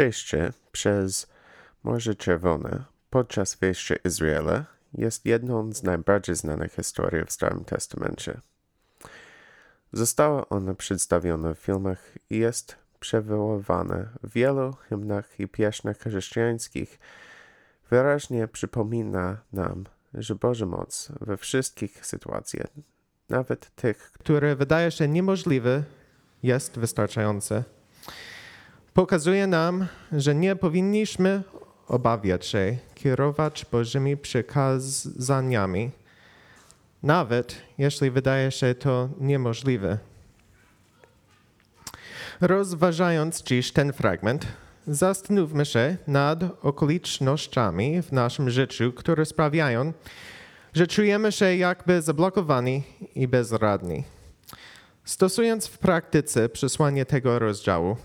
Przejście przez Morze Czerwone podczas wejścia Izraela jest jedną z najbardziej znanych historii w Starym Testamencie. Została ona przedstawiona w filmach i jest przywoływana w wielu hymnach i pieśniach chrześcijańskich. Wyraźnie przypomina nam, że Boża moc we wszystkich sytuacjach, nawet tych, które wydaje się niemożliwe, jest wystarczające. Pokazuje nam, że nie powinniśmy obawiać się kierować Bożymi przykazaniami, nawet jeśli wydaje się to niemożliwe. Rozważając dziś ten fragment, zastanówmy się nad okolicznościami w naszym życiu, które sprawiają, że czujemy się jakby zablokowani i bezradni. Stosując w praktyce przesłanie tego rozdziału,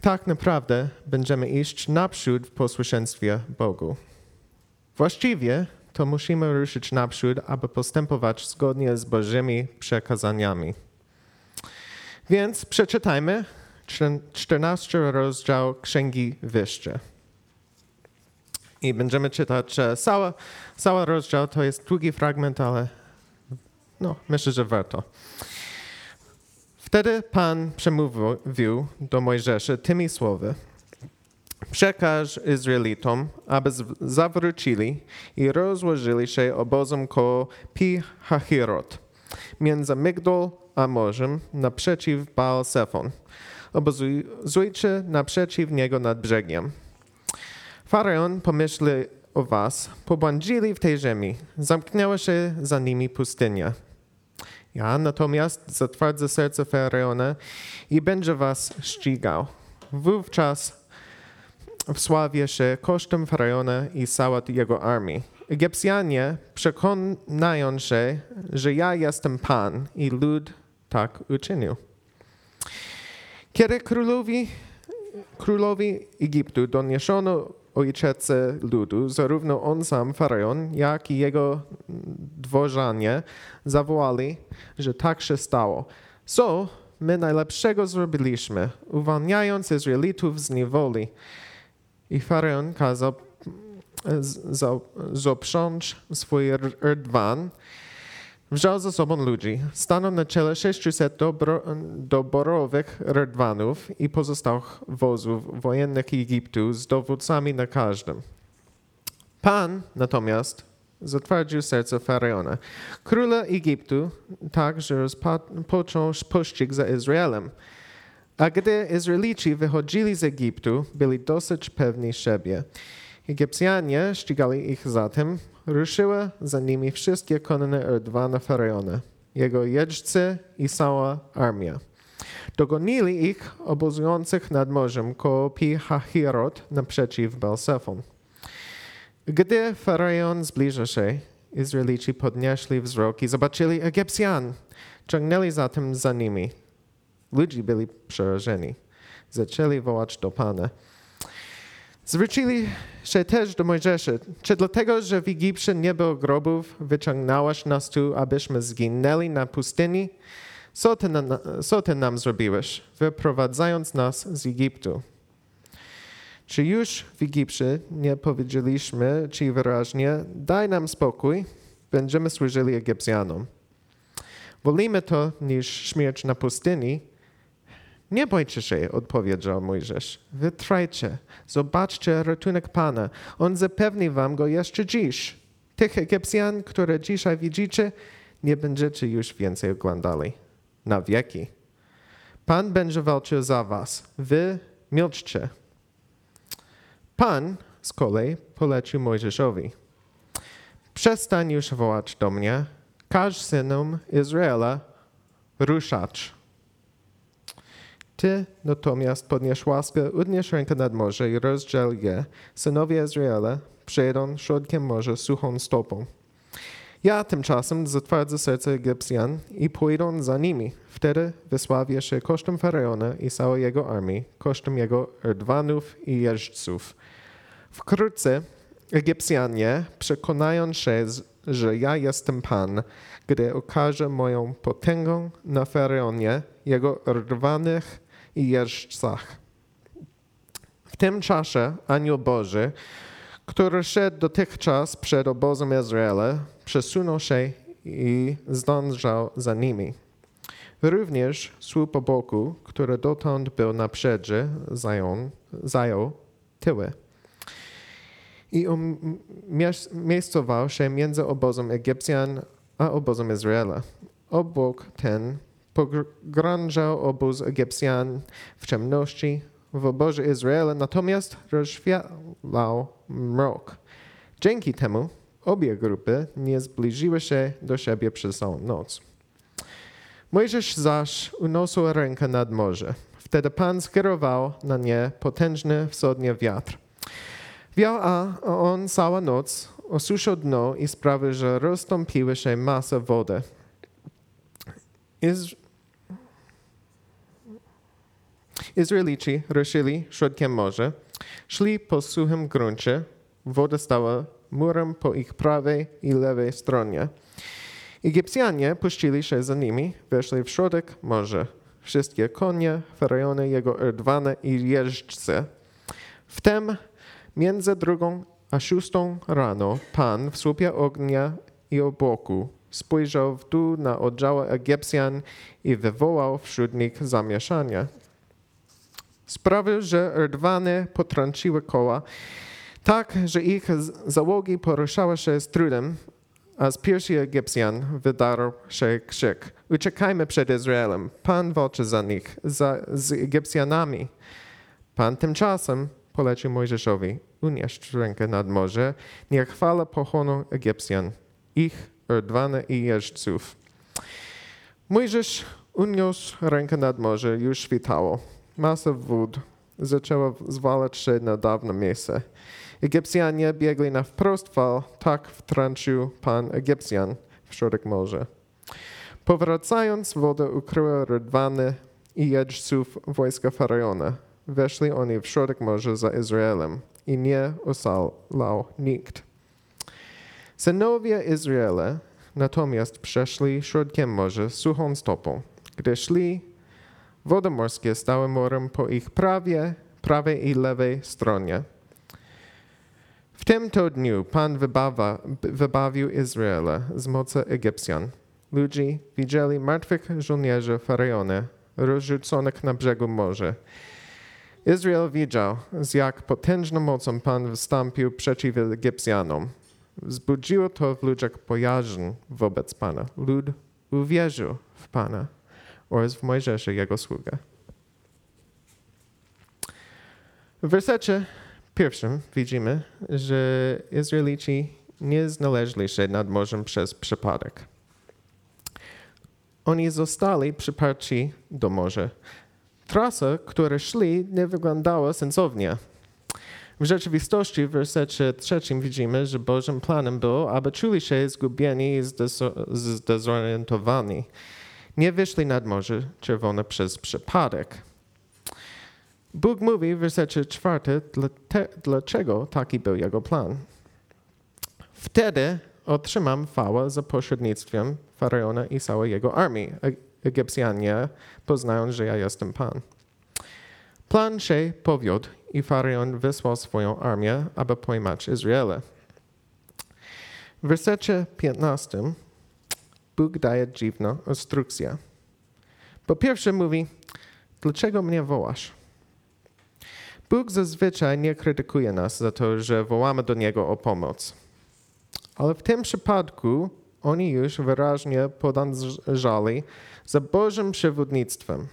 tak naprawdę będziemy iść naprzód w posłuszeństwie Bogu. Właściwie to musimy ruszyć naprzód, aby postępować zgodnie z Bożymi przekazaniami. Więc przeczytajmy 14 rozdział Księgi Wyjścia. I będziemy czytać cały, cały rozdział, to jest długi fragment, ale no, myślę, że warto. Wtedy Pan przemówił do Mojżesza tymi słowy. Przekaż Izraelitom, aby zawrócili i rozłożyli się obozem koło Pi Hahirot, między Migdol a morzem, naprzeciw Baal Sefon. Obozujcie naprzeciw niego nad brzegiem. Faraon pomyśli o was, pobłądzili w tej ziemi, zamknęła się za nimi pustynia. Ja natomiast zatwardzę serce Faraona i będzie was ścigał. Wówczas wsławię się kosztem Faraona i całej jego armii. Egipcjanie przekonają się, że ja jestem Pan i lud tak uczynił. Kiedy królowi, królowi Egiptu doniesiono ojczyce ludu, zarówno on sam, faraon, jak i jego dworzanie zawołali, że tak się stało. Co my najlepszego zrobiliśmy, uwalniając Izraelitów z niewoli. I faraon kazał zoprząć swój rdwan, wziął ze sobą ludzi, stanął na czele 600 dobro, doborowych rydwanów i pozostałych wozów wojennych Egiptu z dowódcami na każdym. Pan natomiast zatwardził serce Faraona, króla Egiptu, tak, że rozpoczął pościg za Izraelem. A gdy Izraelici wychodzili z Egiptu, byli dosyć pewni siebie. Egipcjanie ścigali ich zatem, ruszyły za nimi wszystkie konne rdwana Faraona, jego jeźdźcy i cała armia. Dogonili ich obozujących nad morzem koło Pi Hahirot naprzeciw Belsefon. Gdy Faraon zbliża się, Izraelici podnieśli wzrok i zobaczyli Egipcjan. Ciągnęli zatem za nimi. Ludzie byli przerażeni. Zaczęli wołać do Pana. Zwrócili się też do Mojżesza. Czy dlatego, że w Egipcie nie było grobów, wyciągnąłeś nas tu, abyśmy zginęli na pustyni? Co ty, na, co ty nam zrobiłeś, wyprowadzając nas z Egiptu? Czy już w Egipcie nie powiedzieliśmy ci wyraźnie, daj nam spokój, będziemy służyli Egipcjanom. Wolimy to niż śmierć na pustyni, nie bójcie się, odpowiedział Mojżesz. Wytrajcie, zobaczcie ratunek Pana. On zapewni wam go jeszcze dziś. Tych Egipcjan, które dzisiaj widzicie, nie będziecie już więcej oglądali. Na wieki. Pan będzie walczył za was. Wy milczcie. Pan z kolei polecił Mojżeszowi. Przestań już wołać do mnie. Każ synom Izraela ruszać. Ty natomiast podnieś łaskę, udniesz rękę nad morze i rozdziel je. Synowie Izraela przejdą środkiem morza suchą stopą. Ja tymczasem zatwardzę serce Egipcjan i pójdą za nimi. Wtedy wysławię się kosztem Faraona i całej jego armii, kosztem jego rdwanów i jeźdźców. Wkrótce Egipcjanie przekonają się, że ja jestem Pan, gdy okażę moją potęgę na Faraonie, jego rwanych i jeźdźcach. tym czasie anioł Boży, który szedł dotychczas przed obozem Izraela, przesunął się i zdążał za nimi. Również słup boku, który dotąd był na przedzie, zajął, zajął tyły. I umiejscował się między obozem Egipcjan a obozem Izraela. Obok ten pogrążał obóz Egipcjan w ciemności, w obozie Izraela natomiast rozświetlał mrok. Dzięki temu obie grupy nie zbliżyły się do siebie przez całą noc. Mojżesz zaś unosił rękę nad morze. Wtedy Pan skierował na nie potężny wschodni wiatr. Wiał, a on cała noc osuszył dno i sprawił, że rozstąpiły się masa wody. Izraelici ruszyli środkiem morza, szli po suchym gruncie, woda stała murem po ich prawej i lewej stronie. Egipcjanie puścili się za nimi, weszli w środek morza. Wszystkie konie, faraony, jego erdwane i jeźdźcy. Wtem między drugą a szóstą rano Pan w słupie ognia i obłoku spojrzał w dół na oddziały Egipcjan i wywołał wśród nich zamieszanie. Sprawił, że erdwane potrąciły koła, tak, że ich załogi poruszały się z trudem, a z piersi Egipcjan wydarł się krzyk. Uciekajmy przed Izraelem. Pan walczy za nich, za, z Egipcjanami. Pan tymczasem polecił Mojżeszowi unieść rękę nad morze, niech chwala pochłoną Egipcjan, ich rdwane i jeźdźców. Mojżesz uniósł rękę nad morze, już świtało. Masa wód zaczęła zwalać się na dawne miejsce. Egipcjanie biegli na wprost fal, tak wtrącił Pan Egipcjan w środek morza. Powracając, woda ukryła rydwany i jeźdźców wojska Faraona. Weszli oni w środek morza za Izraelem i nie osalał nikt. Synowie Izraela natomiast przeszli środkiem morza suchą stopą. Gdy szli, wody morskie stały morem po ich prawie, prawej i lewej stronie. W tym to dniu Pan wybawa, wybawił Izraela z mocy Egipcjan. Ludzie widzieli martwych żołnierzy Faraona rozrzuconych na brzegu morza. Izrael widział, z jak potężną mocą Pan wystąpił przeciw Egipcjanom. Wzbudziło to w ludziach bojaźń wobec Pana. Lud uwierzył w Pana oraz w Mojżesza, jego sługę. W wersecie pierwszym widzimy, że Izraelici nie znaleźli się nad morzem przez przypadek. Oni zostali przyparci do morza. Trasa, którą szli, nie wyglądała sensownie. W rzeczywistości w wersecie trzecim widzimy, że Bożym planem było, aby czuli się zgubieni i zdezorientowani. Nie wyszli nad Morze Czerwone przez przypadek. Bóg mówi w wersecie czwartym, dlaczego taki był jego plan. Wtedy otrzymam chwałę za pośrednictwem Faraona i całej jego armii. Egipcjanie poznają, że ja jestem Pan. Plan się powiódł i Faraon wysłał swoją armię, aby pojmać Izraela. W wersecie 15 Bóg daje dziwną instrukcję. Po pierwsze mówi, dlaczego mnie wołasz? Bóg zazwyczaj nie krytykuje nas za to, że wołamy do Niego o pomoc. Ale w tym przypadku oni już wyraźnie podążali za Bożym przewodnictwem.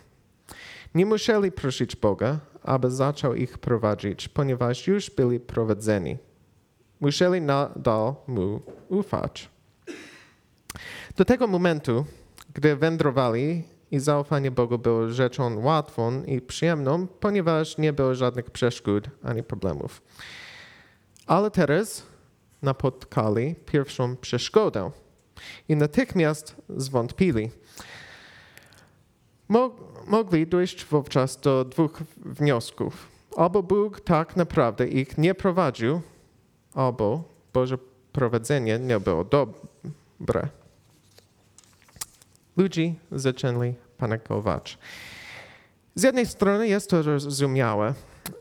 Nie musieli prosić Boga, aby zaczął ich prowadzić, ponieważ już byli prowadzeni. Musieli nadal mu ufać. Do tego momentu, gdy wędrowali i zaufanie Bogu było rzeczą łatwą i przyjemną, ponieważ nie było żadnych przeszkód ani problemów. Ale teraz napotkali pierwszą przeszkodę i natychmiast zwątpili. Mogli dojść wówczas do dwóch wniosków. Albo Bóg tak naprawdę ich nie prowadził, albo Boże prowadzenie nie było dobre. Ludzie zaczęli panikować. Z jednej strony jest to zrozumiałe.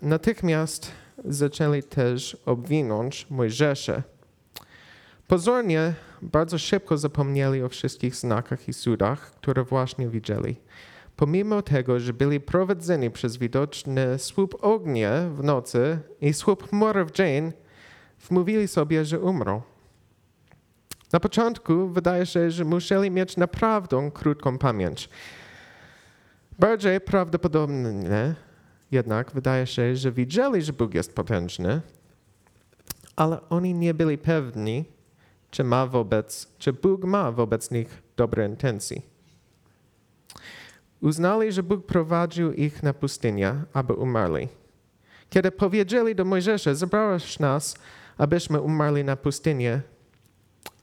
Natychmiast zaczęli też obwinąć Mojżesza. Pozornie bardzo szybko zapomnieli o wszystkich znakach i cudach, które właśnie widzieli. Pomimo tego, że byli prowadzeni przez widoczny słup ognia w nocy i słup chmury w dzień, wmówili sobie, że umrą. Na początku wydaje się, że musieli mieć naprawdę krótką pamięć. Bardziej prawdopodobne jednak wydaje się, że widzieli, że Bóg jest potężny, ale oni nie byli pewni, czy, ma wobec, czy Bóg ma wobec nich dobre intencje. Uznali, że Bóg prowadził ich na pustynię, aby umarli. Kiedy powiedzieli do Mojżesza, zabrałeś nas, abyśmy umarli na pustynię,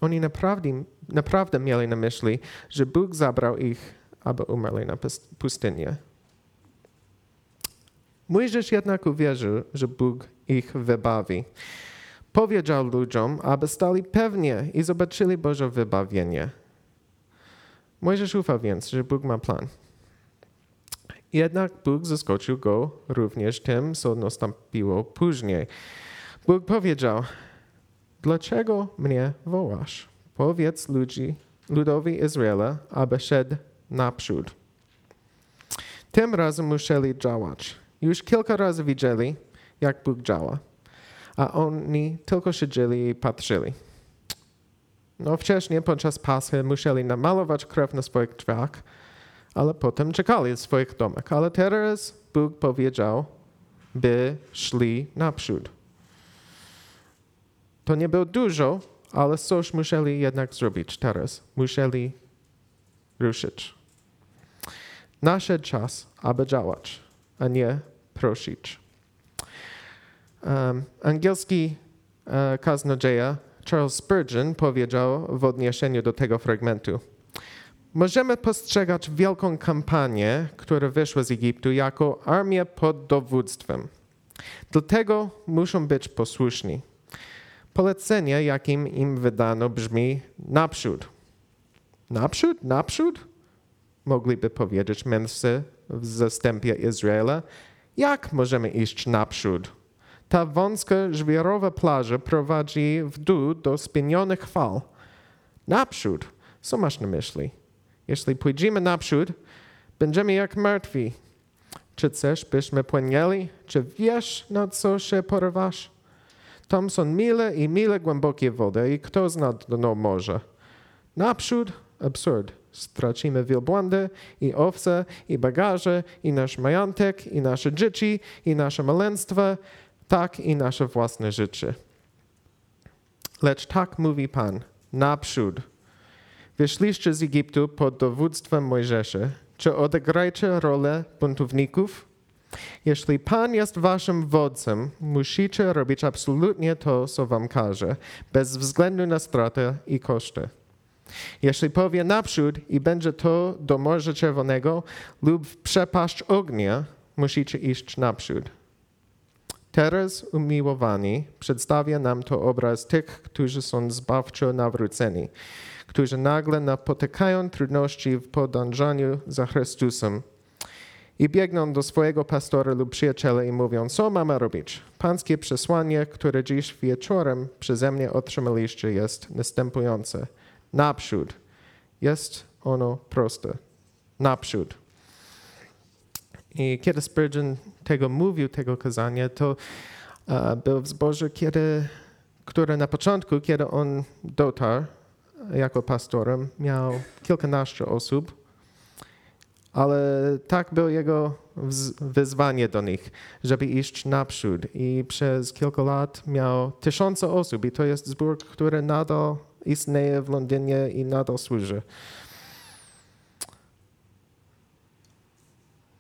oni naprawdę, naprawdę mieli na myśli, że Bóg zabrał ich, aby umarli na pustynię. Mojżesz jednak uwierzył, że Bóg ich wybawi. Powiedział ludziom, aby stali pewnie i zobaczyli Boże wybawienie. Mojżesz ufa więc, że Bóg ma plan. Jednak Bóg zaskoczył go również tym, co nastąpiło później. Bóg powiedział, dlaczego mnie wołasz? Powiedz ludzi, ludowi Izraela, aby szedł naprzód. Tym razem musieli działać. Już kilka razy widzieli, jak Bóg działa, a oni tylko siedzieli i patrzyli. No wcześniej podczas Paschy musieli namalować krew na swoich drzwiach, ale potem czekali w swoich domach. Ale teraz Bóg powiedział, by szli naprzód. To nie było dużo, ale coś musieli jednak zrobić teraz. Musieli ruszyć. Nasze czas, aby działać, a nie prosić. Um, angielski uh, kaznodzieja Charles Spurgeon powiedział w odniesieniu do tego fragmentu. Możemy postrzegać wielką kampanię, która wyszła z Egiptu, jako armię pod dowództwem. Dlatego muszą być posłuszni. Polecenie, jakim im wydano, brzmi naprzód. Naprzód? Naprzód? Mogliby powiedzieć mędrcy w zastępie Izraela. Jak możemy iść naprzód? Ta wąska, żwirowa plaża prowadzi w dół do spienionych fal. Naprzód. Co masz na myśli? Jeśli pójdziemy naprzód, będziemy jak martwi. Czy chcesz, byśmy płynęli? Czy wiesz, na co się porywasz? Tam są mile i mile głębokie wody i kto zna dno morza? Naprzód? Absurd. Stracimy wielbłądy i owce i bagaże i nasz majątek i nasze dzieci i nasze maleństwa, tak i nasze własne życie. Lecz tak mówi Pan, naprzód. Wyszliście z Egiptu pod dowództwem Mojżesza. Czy odegrajcie rolę buntowników? Jeśli Pan jest waszym wodzem, musicie robić absolutnie to, co wam każe, bez względu na stratę i koszty. Jeśli powie naprzód i będzie to do Morza Czerwonego lub w przepaść ognia, musicie iść naprzód. Teraz, umiłowani, przedstawia nam to obraz tych, którzy są zbawczo nawróceni, którzy nagle napotykają trudności w podążaniu za Chrystusem i biegną do swojego pastora lub przyjaciela i mówią, co mamy robić? Pańskie przesłanie, które dziś wieczorem przeze mnie otrzymaliście, jest następujące. Naprzód. Jest ono proste. Naprzód. I kiedy Spurgeon tego mówił, tego kazania, to uh, był w zborze, kiedy, które na początku, kiedy on dotarł jako pastorem, miał kilkanaście osób, ale tak było jego wyzwanie do nich, żeby iść naprzód. I przez kilka lat miał tysiące osób i to jest zbór, który nadal istnieje w Londynie i nadal służy.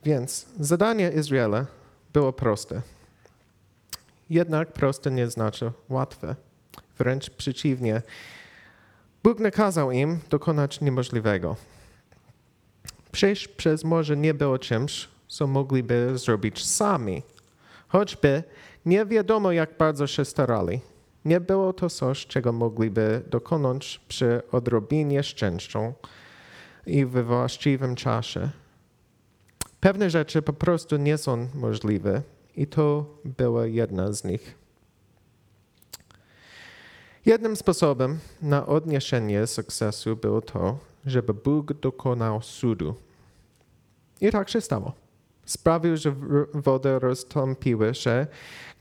Więc zadanie Izraela było proste. Jednak proste nie znaczy łatwe. Wręcz przeciwnie. Bóg nakazał im dokonać niemożliwego. Przejść przez morze nie było czymś, co mogliby zrobić sami. Choćby nie wiadomo, jak bardzo się starali. Nie było to coś, czego mogliby dokonać przy odrobinie szczęścią i we właściwym czasie. Pewne rzeczy po prostu nie są możliwe i to była jedna z nich. Jednym sposobem na odniesienie sukcesu było to, żeby Bóg dokonał sudu. I tak się stało. Sprawił, że wody roztąpiły się,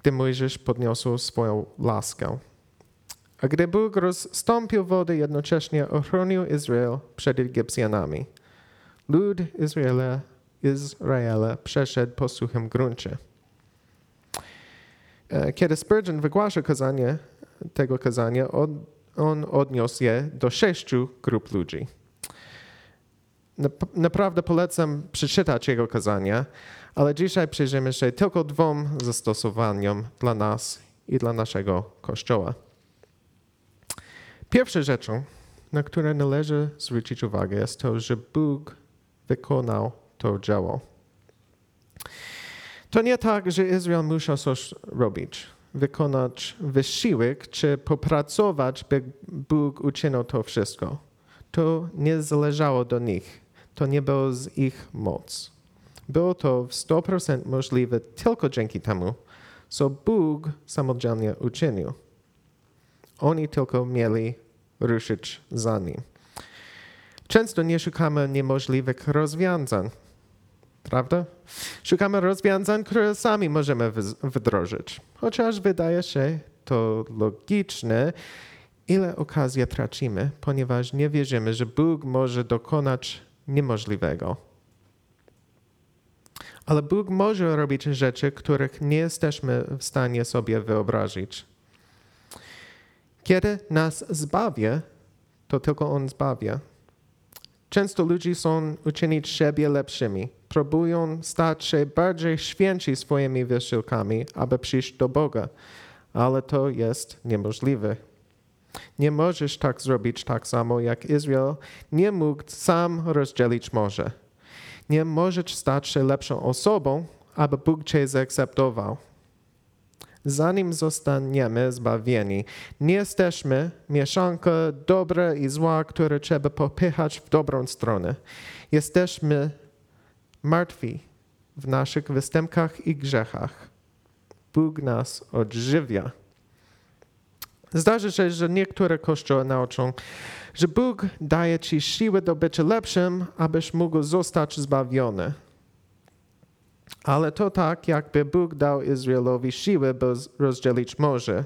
gdy Mojżesz podniosł swoją laskę. A gdy Bóg rozstąpił wodę, jednocześnie ochronił Izrael przed Egipcjanami. Lud Izraela, Izraela przeszedł po suchym gruncie. E, kiedy Spurgeon wygłaszał kazanie, tego kazania, on, on odniósł je do sześciu grup ludzi. Naprawdę polecam przeczytać jego kazania, ale dzisiaj przyjrzymy się tylko dwóm zastosowaniom dla nas i dla naszego Kościoła. Pierwszą rzeczą, na którą należy zwrócić uwagę, jest to, że Bóg wykonał to dzieło. To nie tak, że Izrael musiał coś robić, wykonać wysiłek czy popracować, by Bóg uczynił to wszystko. To nie zależało do nich. To nie było z ich moc. Było to w 100% możliwe tylko dzięki temu, co Bóg samodzielnie uczynił. Oni tylko mieli ruszyć za nim. Często nie szukamy niemożliwych rozwiązań, prawda? Szukamy rozwiązań, które sami możemy wdrożyć. Chociaż wydaje się to logiczne, ile okazji tracimy, ponieważ nie wierzymy, że Bóg może dokonać niemożliwego. Ale Bóg może robić rzeczy, których nie jesteśmy w stanie sobie wyobrazić. Kiedy nas zbawia, to tylko On zbawia. Często ludzie są uczynić siebie lepszymi. Próbują stać się bardziej święci swoimi wysiłkami, aby przyjść do Boga, ale to jest niemożliwe. Nie możesz tak zrobić tak samo jak Izrael nie mógł sam rozdzielić morze. Nie możesz stać się lepszą osobą, aby Bóg cię zaakceptował zanim zostaniemy zbawieni. Nie jesteśmy mieszanką dobra i zła, które trzeba popychać w dobrą stronę. Jesteśmy martwi w naszych występkach i grzechach. Bóg nas odżywia. Zdarzy się, że niektóre kościoły nauczą, że Bóg daje ci siłę do bycia lepszym, abyś mógł zostać zbawiony. Ale to tak, jakby Bóg dał Izraelowi siłę, by rozdzielić morze.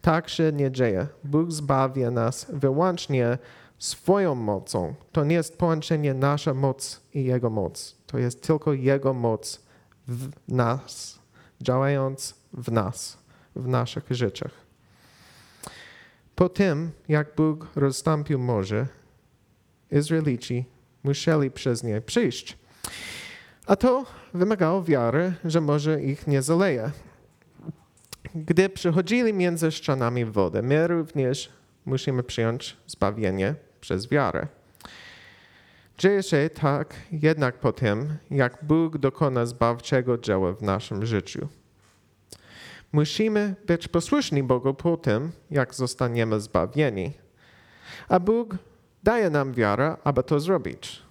Tak się nie dzieje. Bóg zbawia nas wyłącznie swoją mocą. To nie jest połączenie nasza moc i Jego moc. To jest tylko Jego moc w nas, działając w nas, w naszych życiach. Po tym, jak Bóg rozstąpił morze, Izraelici musieli przez nie przyjść. A to wymagało wiary, że może ich nie zaleje. Gdy przechodzili między ścianami wody, my również musimy przyjąć zbawienie przez wiarę. Dzieje się tak jednak po tym, jak Bóg dokona zbawczego dzieła w naszym życiu. Musimy być posłuszni Bogu po tym, jak zostaniemy zbawieni. A Bóg daje nam wiarę, aby to zrobić.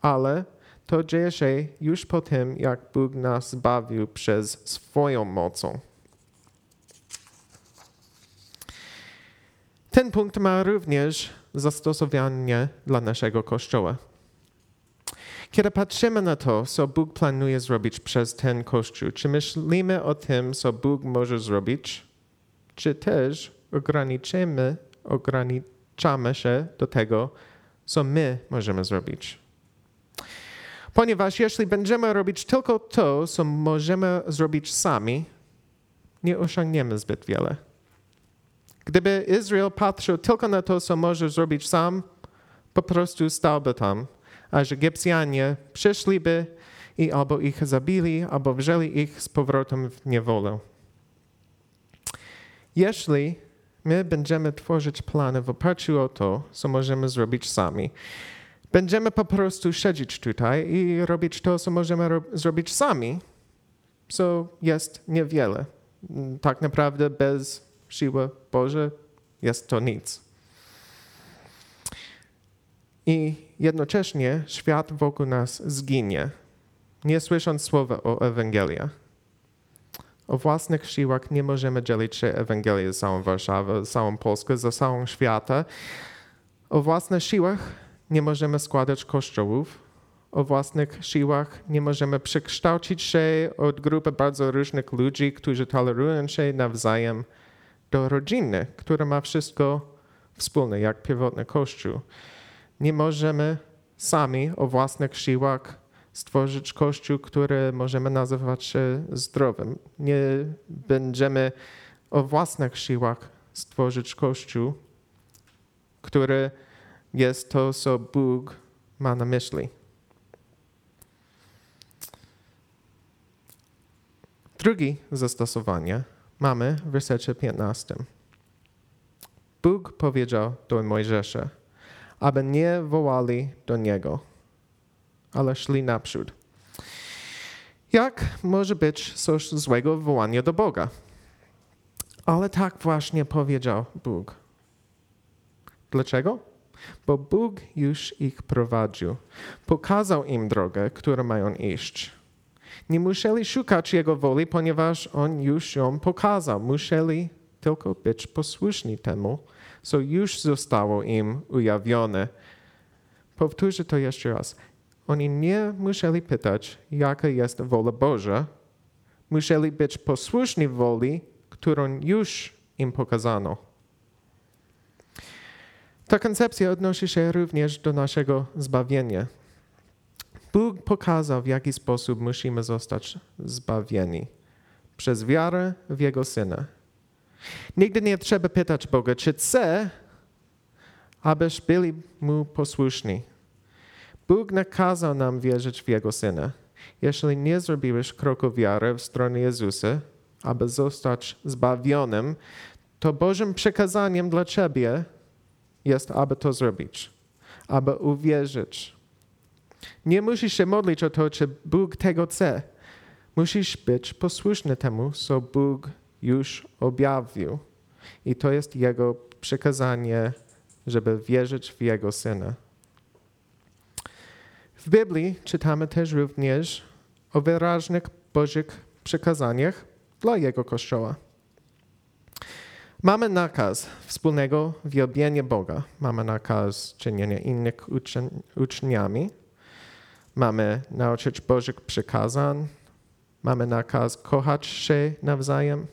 Ale to dzieje się już po tym, jak Bóg nas zbawił przez swoją mocą. Ten punkt ma również zastosowanie dla naszego Kościoła. Kiedy patrzymy na to, co Bóg planuje zrobić przez ten Kościół, czy myślimy o tym, co Bóg może zrobić, czy też ograniczymy, ograniczamy się do tego, co my możemy zrobić? Ponieważ jeśli będziemy robić tylko to, co możemy zrobić sami, nie osiągniemy zbyt wiele. Gdyby Izrael patrzył tylko na to, co może zrobić sam, po prostu stałby tam, aż Egipcjanie przyszliby i albo ich zabili, albo wzięli ich z powrotem w niewolę. Jeśli my będziemy tworzyć plany w oparciu o to, co możemy zrobić sami, Będziemy po prostu siedzieć tutaj i robić to, co możemy ro- zrobić sami, co jest niewiele. Tak naprawdę bez siły Boże jest to nic. I jednocześnie świat wokół nas zginie, nie słysząc słowa o Ewangelii. O własnych siłach nie możemy dzielić się Ewangelią z całą Warszawą, z całą Polską, z całą świata. O własnych siłach nie możemy składać kościołów. O własnych siłach nie możemy przekształcić się od grupy bardzo różnych ludzi, którzy tolerują się nawzajem, do rodziny, która ma wszystko wspólne, jak pierwotny Kościół. Nie możemy sami o własnych siłach stworzyć Kościół, który możemy nazywać się zdrowym. Nie będziemy o własnych siłach stworzyć Kościół, który jest to, co Bóg ma na myśli. Drugie zastosowanie mamy w wersecie 15. Bóg powiedział do Mojżesza, aby nie wołali do Niego, ale szli naprzód. Jak może być coś złego w wołaniu do Boga? Ale tak właśnie powiedział Bóg. Dlaczego? Bo Bóg już ich prowadził. Pokazał im drogę, którą mają iść. Nie musieli szukać Jego woli, ponieważ On już ją pokazał. Musieli tylko być posłuszni temu, co już zostało im ujawnione. Powtórzę to jeszcze raz. Oni nie musieli pytać, jaka jest wola Boża. Musieli być posłuszni woli, którą już im pokazano. Ta koncepcja odnosi się również do naszego zbawienia. Bóg pokazał, w jaki sposób musimy zostać zbawieni przez wiarę w Jego Syna. Nigdy nie trzeba pytać Boga, czy chce, abyś byli Mu posłuszni. Bóg nakazał nam wierzyć w Jego Syna. Jeśli nie zrobiłeś kroku wiary w stronę Jezusa, aby zostać zbawionym, to Bożym przekazaniem dla Ciebie jest, aby to zrobić, aby uwierzyć. Nie musisz się modlić o to, czy Bóg tego chce. Musisz być posłuszny temu, co Bóg już objawił. I to jest Jego przekazanie, żeby wierzyć w Jego Syna. W Biblii czytamy też również o wyraźnych Bożych przekazaniach dla Jego Kościoła. Mamy nakaz wspólnego wielbienia Boga. Mamy nakaz czynienia innych uczniami. Mamy nauczyć Bożych przekazań. Mamy nakaz kochać się nawzajem.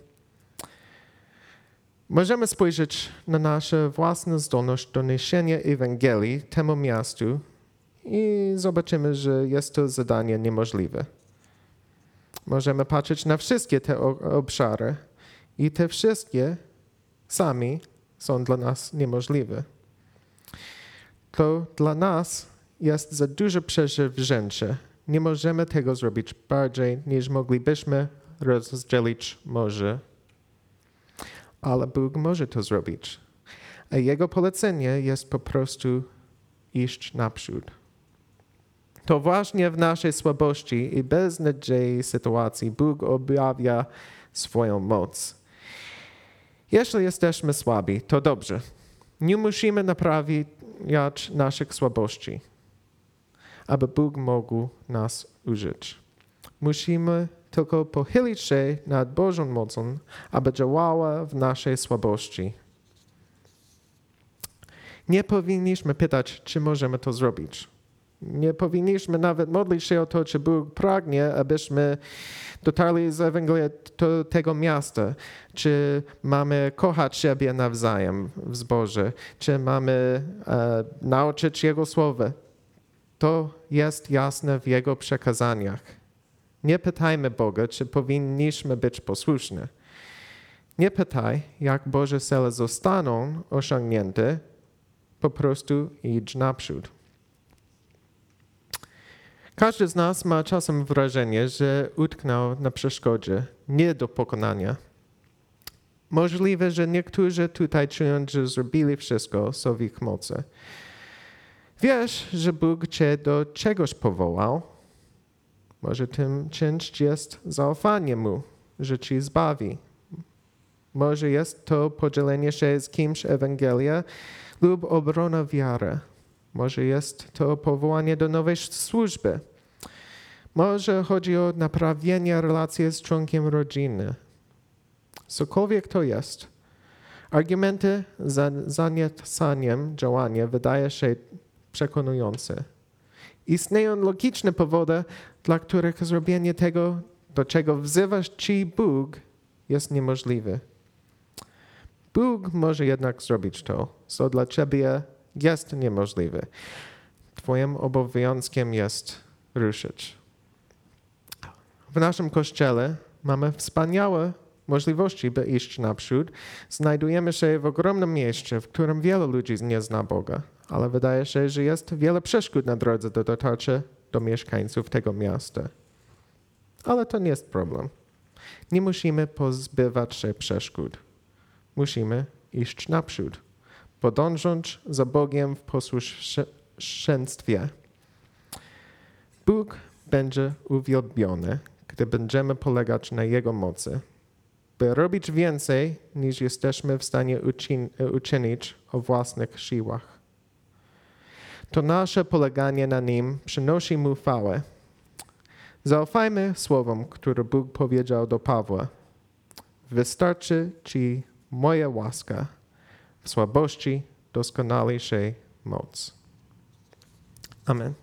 Możemy spojrzeć na naszą własną zdolność do niesienia Ewangelii temu miastu i zobaczymy, że jest to zadanie niemożliwe. Możemy patrzeć na wszystkie te obszary i te wszystkie sami są dla nas niemożliwe. To dla nas jest za duże przeżywrzęcie. Nie możemy tego zrobić bardziej, niż moglibyśmy rozdzielić morze. Ale Bóg może to zrobić. A Jego polecenie jest po prostu iść naprzód. To właśnie w naszej słabości i beznadziei sytuacji Bóg objawia swoją moc. Jeśli jesteśmy słabi, to dobrze. Nie musimy naprawiać naszych słabości, aby Bóg mógł nas użyć. Musimy tylko pochylić się nad Bożą mocą, aby działała w naszej słabości. Nie powinniśmy pytać, czy możemy to zrobić. Nie powinniśmy nawet modlić się o to, czy Bóg pragnie, abyśmy dotarli z Ewangelii do tego miasta, czy mamy kochać siebie nawzajem w zborze, czy mamy e, nauczyć Jego słowa. To jest jasne w Jego przekazaniach. Nie pytajmy Boga, czy powinniśmy być posłuszni. Nie pytaj, jak Boże cele zostaną osiągnięte, po prostu idź naprzód. Każdy z nas ma czasem wrażenie, że utknął na przeszkodzie, nie do pokonania. Możliwe, że niektórzy tutaj czują, że zrobili wszystko, co w ich mocy. Wiesz, że Bóg cię do czegoś powołał. Może tym czymś jest zaufanie Mu, że ci zbawi. Może jest to podzielenie się z kimś Ewangelia lub obrona wiary. Może jest to powołanie do nowej służby. Może chodzi o naprawienie relacji z członkiem rodziny. Cokolwiek to jest, argumenty za zaniecaniem działania wydaje się przekonujące. Istnieją logiczne powody, dla których zrobienie tego, do czego wzywasz Ci Bóg, jest niemożliwe. Bóg może jednak zrobić to, co dla Ciebie jest niemożliwe. Twoim obowiązkiem jest ruszyć. W naszym kościele mamy wspaniałe możliwości, by iść naprzód. Znajdujemy się w ogromnym mieście, w którym wielu ludzi nie zna Boga, ale wydaje się, że jest wiele przeszkód na drodze do dotarcia do mieszkańców tego miasta. Ale to nie jest problem. Nie musimy pozbywać się przeszkód. Musimy iść naprzód, podążać za Bogiem w posłuszeństwie. Bóg będzie uwielbiony, gdy będziemy polegać na Jego mocy, by robić więcej, niż jesteśmy w stanie uczyn uczynić o własnych siłach. To nasze poleganie na Nim przynosi mu chwałę. Zaufajmy słowom, które Bóg powiedział do Pawła. Wystarczy Ci moja łaska, w słabości doskonali się moc. Amen.